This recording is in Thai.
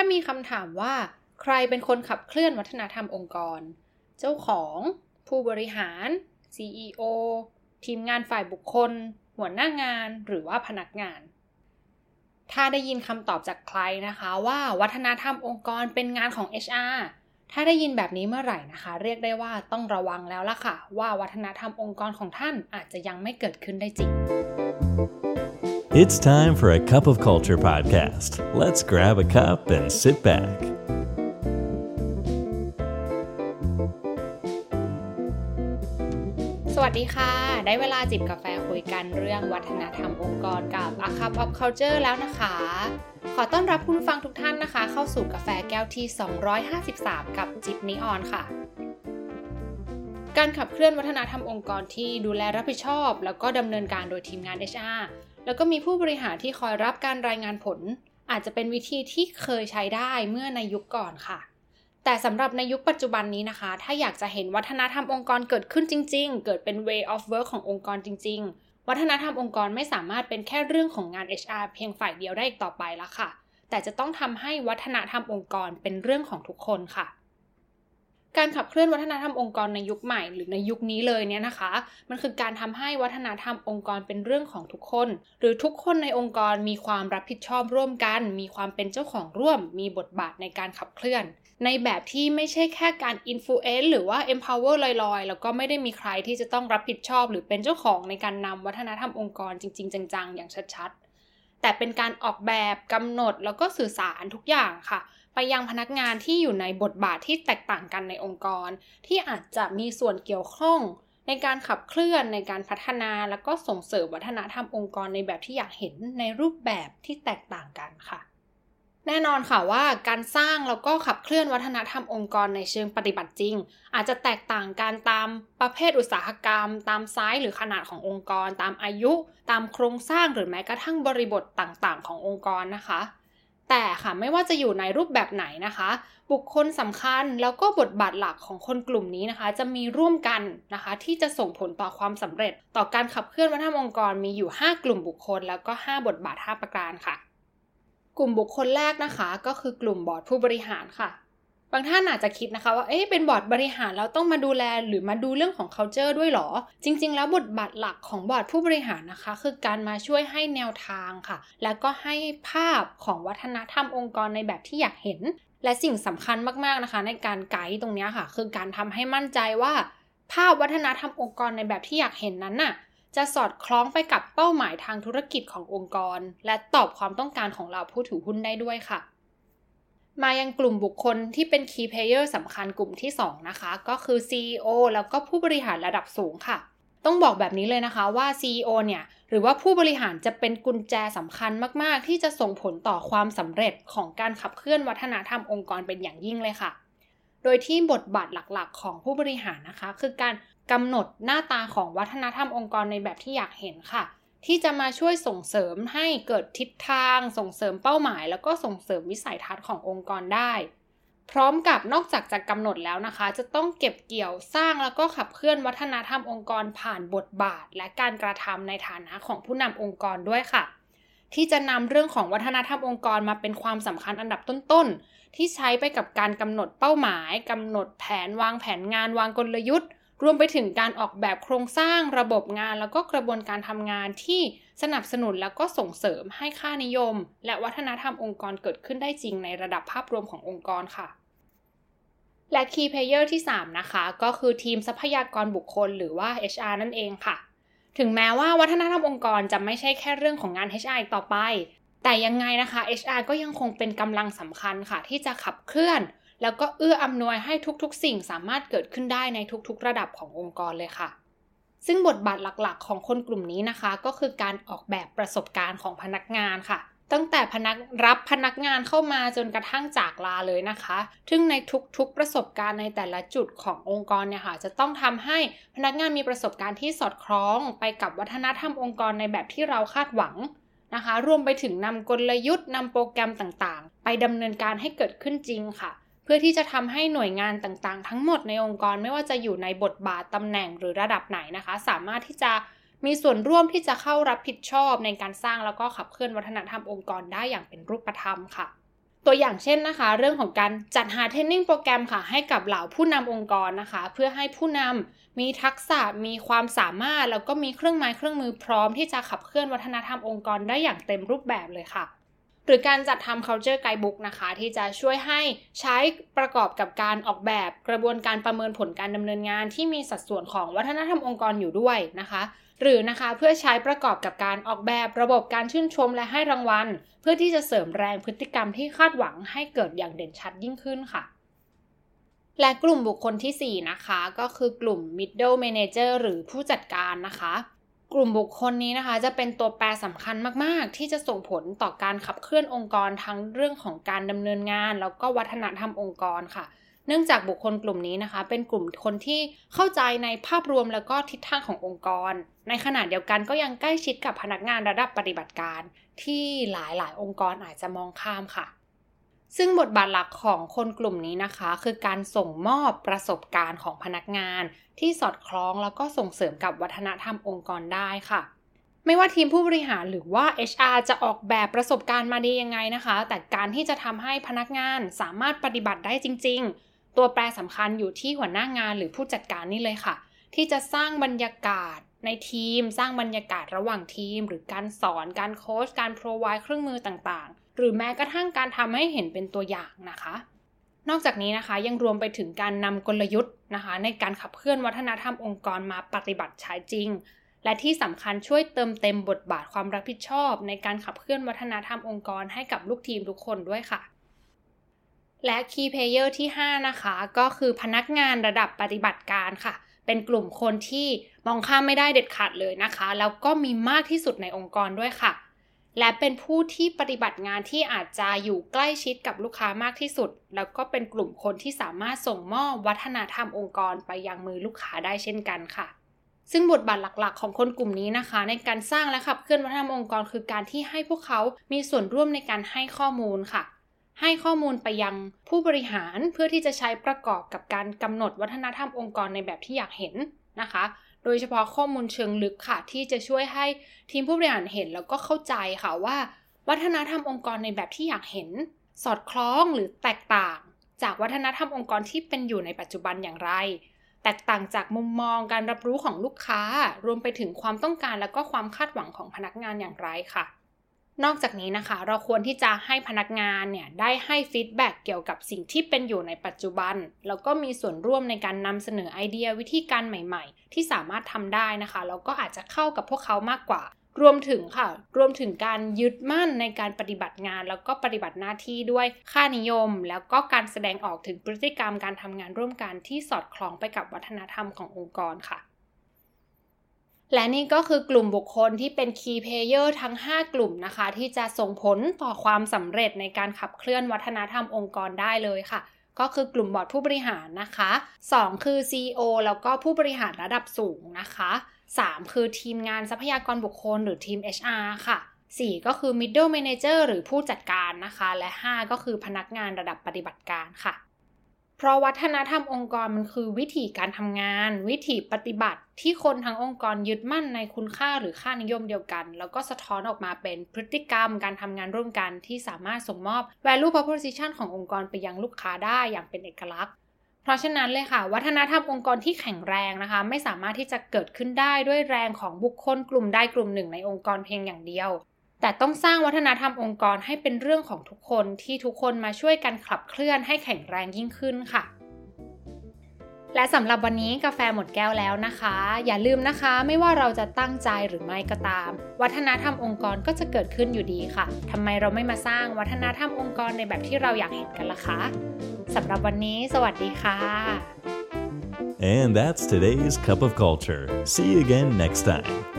ถ้ามีคำถามว่า ใครเป็นคนขับเคลื่อนวัฒนธรรมองค์กร เจ้าของ ผู้บริหาร CEO ทีมงานฝ่ายบุคคล หัวหน้างานหรือว่าพนักงาน ถ้าได้ยินคำตอบจากใครนะคะว่าวัฒนธรรมองค์กรเป็นงานของ HR ถ้าได้ยินแบบนี้เมื่อไหร่นะคะ เรียกได้ว่าต้องระวังแล้วล่ะค่ะ ว่าวัฒนธรรมองค์กรของท่านอาจจะยังไม่เกิดขึ้นได้จริง It's time for a cup of culture podcast. Let's grab a cup and sit back. สวัสดีค่ะ ได้เวลาจิบกาแฟคุยกันเรื่องวัฒนธรรมองค์กรกับ A Cup of Culture แล้วนะคะ ขอต้อนรับคุณผู้ฟังทุกท่านนะคะ เข้าสู่กาแฟแก้วที่ 253 กับจิบนิออนค่ะการขับเคลื่อนวัฒนธรรมองค์กรที่ดูแลรับผิดชอบ แล้วก็ดำเนินการโดยทีมงาน HR แล้วก็มีผู้บริหารที่คอยรับการรายงานผล อาจจะเป็นวิธีที่เคยใช้ได้เมื่อในยุคก่อนค่ะ แต่สำหรับในยุคปัจจุบันนี้นะคะ ถ้าอยากจะเห็นวัฒนธรรมองค์กรเกิดขึ้นจริง ๆ เกิดเป็น way of work ขององค์กรจริง ๆ วัฒนธรรมองค์กรไม่สามารถเป็นแค่เรื่องของงาน HR เพียงฝ่ายเดียวได้อีกต่อไปแล้วค่ะ แต่จะต้องทำให้วัฒนธรรมองค์กรเป็นเรื่องของทุกคนค่ะ การขับเคลื่อนวัฒนธรรมองค์กรในยุคใหม่หรือในยุคนี้เลยเนี่ยนะคะ มันคือการทำให้วัฒนธรรมองค์กรเป็นเรื่องของทุกคน หรือทุกคนในองค์กรมีความรับผิดชอบร่วมกัน มีความเป็นเจ้าของร่วม มีบทบาทในการขับเคลื่อน ในแบบที่ไม่ใช่แค่การ influence หรือว่า empower ลอยๆ แล้วก็ไม่ได้มีใครที่จะต้องรับผิดชอบ หรือเป็นเจ้าของในการนำวัฒนธรรมองค์กรจริง ๆ จังๆ อย่างชัดๆ แต่เป็นการออกแบบกำหนดแล้วก็สื่อสารทุกอย่างค่ะ ไปยังพนักงานที่อยู่ในบทบาทที่แตกต่างกันในองค์กร ที่อาจจะมีส่วนเกี่ยวข้องในการขับเคลื่อนในการพัฒนาแล้วก็ส่งเสริมวัฒนธรรมองค์กรในแบบที่อยากเห็นในรูปแบบที่แตกต่างกันค่ะ แน่นอนค่ะว่าการสร้างแล้วก็ขับเคลื่อนวัฒนธรรมองค์กรในเชิงปฏิบัติจริง อาจจะแตกต่างกันตามประเภทอุตสาหกรรม ตามไซส์หรือขนาดขององค์กร ตามอายุ ตามโครงสร้างหรือแม้กระทั่งบริบทต่างๆ ขององค์กรนะคะ แต่ค่ะไม่ว่าจะอยู่ในรูปแบบไหนนะคะ บุคคลสำคัญแล้วก็บทบาทหลักของคนกลุ่มนี้นะคะ จะมีร่วมกันนะคะ ที่จะส่งผลต่อความสำเร็จ ต่อการขับเคลื่อนวัฒนธรรมองค์กรมีอยู่ 5 กลุ่มบุคคล แล้วก็ 5 บทบาท 5 ประการค่ะ กลุ่มบุคคลแรกนะคะ ก็คือกลุ่มบอร์ดผู้บริหารค่ะ บางท่านอาจจะคิดนะคะว่าเอ๊ะเป็นบอร์ดบริหารแล้วต้องมาดูแลหรือมาดูเรื่องของ culture ด้วยหรอ จริง ๆ แล้วบทบาทหลักของบอร์ดผู้บริหารนะคะ คือการมาช่วยให้แนวทางค่ะ แล้วก็ให้ภาพของวัฒนธรรมองค์กรในแบบที่อยากเห็น และสิ่งสำคัญมากๆนะคะ ในการไกด์ตรงนี้ค่ะ คือการทำให้มั่นใจว่า ภาพวัฒนธรรมองค์กรในแบบที่อยากเห็นนั้นน่ะ จะสอดคล้องไปกับเป้าหมายทางธุรกิจขององค์กร และตอบความต้องการของเราผู้ถือหุ้นได้ด้วยค่ะ มายังกลุ่มบุคคลที่เป็น Key Player สำคัญกลุ่มที่ 2 นะคะ ก็คือ CEO แล้วก็ผู้บริหารระดับสูงค่ะ ต้องบอกแบบนี้เลยนะคะว่า CEO เนี่ย หรือว่าผู้บริหารจะเป็นกุญแจสำคัญมาก ๆ ที่จะส่งผลต่อความสำเร็จของการขับเคลื่อนวัฒนธรรมองค์กรเป็นอย่างยิ่งเลยค่ะโดยที่บทบาทหลักๆ ของผู้บริหารนะคะ คือการ กำหนดหน้าตาของวัฒนธรรมองค์กรในแบบที่อยากเห็นค่ะ ที่จะมาช่วยส่งเสริมให้เกิดทิศทาง ส่งเสริมเป้าหมาย แล้วก็ส่งเสริมวิสัยทัศน์ขององค์กรได้ พร้อมกับนอกจากจะกำหนดแล้วนะคะ จะต้องเก็บเกี่ยวสร้างแล้วก็ขับเคลื่อนวัฒนธรรมองค์กรผ่านบทบาท และการกระทำในฐานะของผู้นำองค์กรด้วยค่ะที่จะนำเรื่องของวัฒนธรรมองค์กรมาเป็นความสำคัญอันดับต้นๆ ที่ใช้ไปกับการกำหนดเป้าหมายกำหนดแผนวางแผนงานวางกลยุทธ์ รวมไปถึงการออกแบบโครงสร้างระบบงาน แล้วก็กระบวนการทำงานที่สนับสนุนแล้วก็ส่งเสริมให้ค่านิยม และวัฒนธรรมองค์กรเกิดขึ้นได้จริงในระดับภาพรวมขององค์กรค่ะ และ Key Player ที่ 3 นะคะ ก็คือทีมทรัพยากรบุคคลหรือว่า HR นั่นเองค่ะ ถึงแม้ว่าวัฒนธรรมองค์กรจะไม่ใช่แค่เรื่องของงาน HR อีกต่อไป แต่ยังไงนะคะ HR ก็ยังคงเป็นกำลังสำคัญค่ะ ที่จะขับเคลื่อน แล้วก็เอื้ออำนวยให้ทุกๆ สิ่งสามารถเกิดขึ้นได้ในทุกๆ ระดับขององค์กรเลยค่ะ ซึ่งบทบาทหลักๆ ของคนกลุ่มนี้นะคะ ก็คือการออกแบบประสบการณ์ของพนักงานค่ะ ตั้งแต่พนักรับพนักงานเข้ามาจนกระทั่งจากลาเลยนะคะ ซึ่งในทุกๆ ประสบการณ์ในแต่ละจุดขององค์กรเนี่ยค่ะ จะต้องทำให้พนักงานมีประสบการณ์ที่สอดคล้อง ไปกับวัฒนธรรมองค์กรในแบบที่เราคาดหวังนะคะ รวมไปถึงนำกลยุทธ์นำโปรแกรมต่างๆ ไปดำเนินการให้เกิดขึ้นจริงค่ะ พื่อที่จะทำให้หน่วยงานต่างๆ ทั้งหมดในองค์กรไม่ว่าจะอยู่ในบทบาทตำแหน่งหรือระดับไหนนะคะ สามารถที่จะมีส่วนร่วมที่จะเข้ารับผิดชอบในการสร้างแล้วก็ขับเคลื่อนวัฒนธรรมองค์กรได้อย่างเป็นรูปธรรมค่ะ ตัวอย่างเช่นนะคะ เรื่องของการจัดหาเทรนนิ่งโปรแกรมค่ะ ให้กับเหล่าผู้นำองค์กรนะคะ เพื่อให้ผู้นำมีทักษะมีความสามารถ แล้วก็มีเครื่องไม้เครื่องมือพร้อมที่จะขับเคลื่อนวัฒนธรรมองค์กรได้อย่างเต็มรูปแบบเลยค่ะ หรือการจัดทำ culture guidebook นะคะ ที่จะช่วยให้ใช้ประกอบกับการออกแบบกระบวนการประเมินผลการดำเนินงาน ที่มีสัดส่วนของวัฒนธรรมองค์กรอยู่ด้วยนะคะหรือนะคะเพื่อใช้ประกอบกับการออกแบบระบบการชื่นชมและให้รางวัล เพื่อที่จะเสริมแรงพฤติกรรมที่คาดหวังให้เกิดอย่างเด่นชัดยิ่งขึ้นค่ะ และกลุ่มบุคคลที่ 4 นะคะ ก็คือกลุ่ม middle manager หรือผู้จัดการนะคะ กลุ่มบุคคลนี้นะคะ จะเป็นตัวแปรสำคัญมาก ๆ ที่จะส่งผลต่อการขับเคลื่อนองค์กรทั้งเรื่องของการดำเนินงาน แล้วก็วัฒนธรรมองค์กรค่ะ เนื่องจากบุคคลกลุ่มนี้นะคะ เป็นกลุ่มคนที่เข้าใจในภาพรวมแล้วก็ทิศทางขององค์กร ในขณะเดียวกันก็ยังใกล้ชิดกับพนักงานระดับปฏิบัติการ ที่หลายๆ องค์กรอาจจะมองข้ามค่ะ ซึ่งบทบาทหลักของคนกลุ่มนี้นะคะ คือการส่งมอบประสบการณ์ของพนักงาน ที่สอดคล้องแล้วก็ส่งเสริมกับวัฒนธรรมองค์กรได้ค่ะ ไม่ว่าทีมผู้บริหารหรือว่า HR จะออกแบบประสบการณ์มาดียังไงนะคะ แต่การที่จะทำให้พนักงานสามารถปฏิบัติได้จริง ๆ ตัวแปรสำคัญอยู่ที่หัวหน้างานหรือผู้จัดการนี่เลยค่ะ ที่จะสร้างบรรยากาศในทีม สร้างบรรยากาศระหว่างทีม หรือการสอนการโค้ชการโปรไวเครื่องมือต่างๆ หรือแม้กระทั่งการทำให้เห็นเป็นตัวอย่างนะคะ นอกจากนี้นะคะยังรวมไปถึงการนำกลยุทธ์นะคะ ในการขับเคลื่อนวัฒนธรรมองค์กรมาปฏิบัติใช้จริง และที่สำคัญช่วยเติมเต็มบทบาทความรับผิดชอบ ในการขับเคลื่อนวัฒนธรรมองค์กรให้กับลูกทีมทุกคนด้วยค่ะและ Key Player ที่ 5 นะคะ ก็คือพนักงานระดับปฏิบัติการค่ะ เป็นกลุ่มคนที่มองข้ามไม่ได้เด็ดขาดเลยนะคะ แล้วก็มีมากที่สุดในองค์กรด้วยค่ะ และเป็นผู้ที่ปฏิบัติงานที่อาจจะอยู่ใกล้ชิดกับลูกค้ามากที่สุด แล้วก็เป็นกลุ่มคนที่สามารถส่งมอบวัฒนธรรมองค์กรไปยังมือลูกค้าได้เช่นกันค่ะ ซึ่งบทบาทหลักๆ ของคนกลุ่มนี้นะคะ ในการสร้างและขับเคลื่อนวัฒนธรรมองค์กร คือการที่ให้พวกเขามีส่วนร่วมในการให้ข้อมูลค่ะ ให้ข้อมูลไปยังผู้บริหารเพื่อที่จะใช้ประกอบกับการกำหนดวัฒนธรรมองค์กรในแบบที่อยากเห็นนะคะ โดยเฉพาะข้อมูลเชิงลึกค่ะ ที่จะช่วยให้ทีมผู้บริหารเห็นแล้วก็เข้าใจค่ะว่า วัฒนธรรมองค์กรในแบบที่อยากเห็น สอดคล้องหรือแตกต่าง จากวัฒนธรรมองค์กรที่เป็นอยู่ในปัจจุบันอย่างไร แตกต่างจากมุมมองการรับรู้ของลูกค้า รวมไปถึงความต้องการและก็ความคาดหวังของพนักงานอย่างไรค่ะ นอกจากนี้นะคะ เราควรที่จะให้พนักงานเนี่ยได้ให้ฟีดแบ็กเกี่ยวกับสิ่งที่เป็นอยู่ในปัจจุบัน แล้วก็มีส่วนร่วมในการนำเสนอไอเดียวิธีการใหม่ๆ ที่สามารถทำได้นะคะแล้วก็อาจจะเข้ากับพวกเขามากกว่า รวมถึงค่ะ รวมถึงการยึดมั่นในการปฏิบัติงาน แล้วก็ปฏิบัติหน้าที่ด้วยค่านิยม แล้วก็การแสดงออกถึงพฤติกรรมการทำงานร่วมกันที่สอดคล้องไปกับวัฒนธรรมขององค์กรค่ะ และนี่ก็คือกลุ่มบุคคลที่เป็น Key Player ทั้ง 5 กลุ่มนะคะ ที่จะส่งผลต่อความสำเร็จในการขับเคลื่อนวัฒนธรรมองค์กรได้เลยค่ะ ก็คือกลุ่มบอร์ดผู้บริหารนะคะ 2 คือ CEO แล้วก็ผู้บริหารระดับสูงนะคะ 3 คือทีมงานทรัพยากรบุคคลหรือทีม HR ค่ะ 4 ก็คือ middle manager หรือผู้จัดการนะคะ และ 5 ก็คือพนักงานระดับปฏิบัติการค่ะ เพราะวัฒนธรรมองค์กรมันคือวิธีการทำงาน วิธีปฏิบัติที่คนทั้งองค์กรยึดมั่นในคุณค่าหรือค่านิยมเดียวกัน แล้วก็สะท้อนออกมาเป็นพฤติกรรมการทำงานร่วมกันที่สามารถส่งมอบ value proposition ขององค์กรไปยังลูกค้าได้อย่างเป็นเอกลักษณ์เพราะฉะนั้นเลยค่ะ วัฒนธรรมองค์กรที่แข็งแรงนะคะ ไม่สามารถที่จะเกิดขึ้นได้ด้วยแรงของบุคคลกลุ่มใดกลุ่มหนึ่งในองค์กรเพียงอย่างเดียว แต่ต้องสร้างวัฒนธรรมองค์กรให้เป็นเรื่องของทุกคนที่ทุกคนมาช่วยกันขับเคลื่อนให้แข็งแรงยิ่งขึ้นค่ะ และสำหรับวันนี้กาแฟหมดแก้วแล้วนะคะ อย่าลืมนะคะ ไม่ว่าเราจะตั้งใจหรือไม่ก็ตาม วัฒนธรรมองค์กรก็จะเกิดขึ้นอยู่ดีค่ะทำไมเราไม่มาสร้างวัฒนธรรมองค์กรในแบบที่เราอยากเห็นกันล่ะคะสำหรับวันนี้สวัสดีค่ะ And that's today's cup of culture. See you again next time.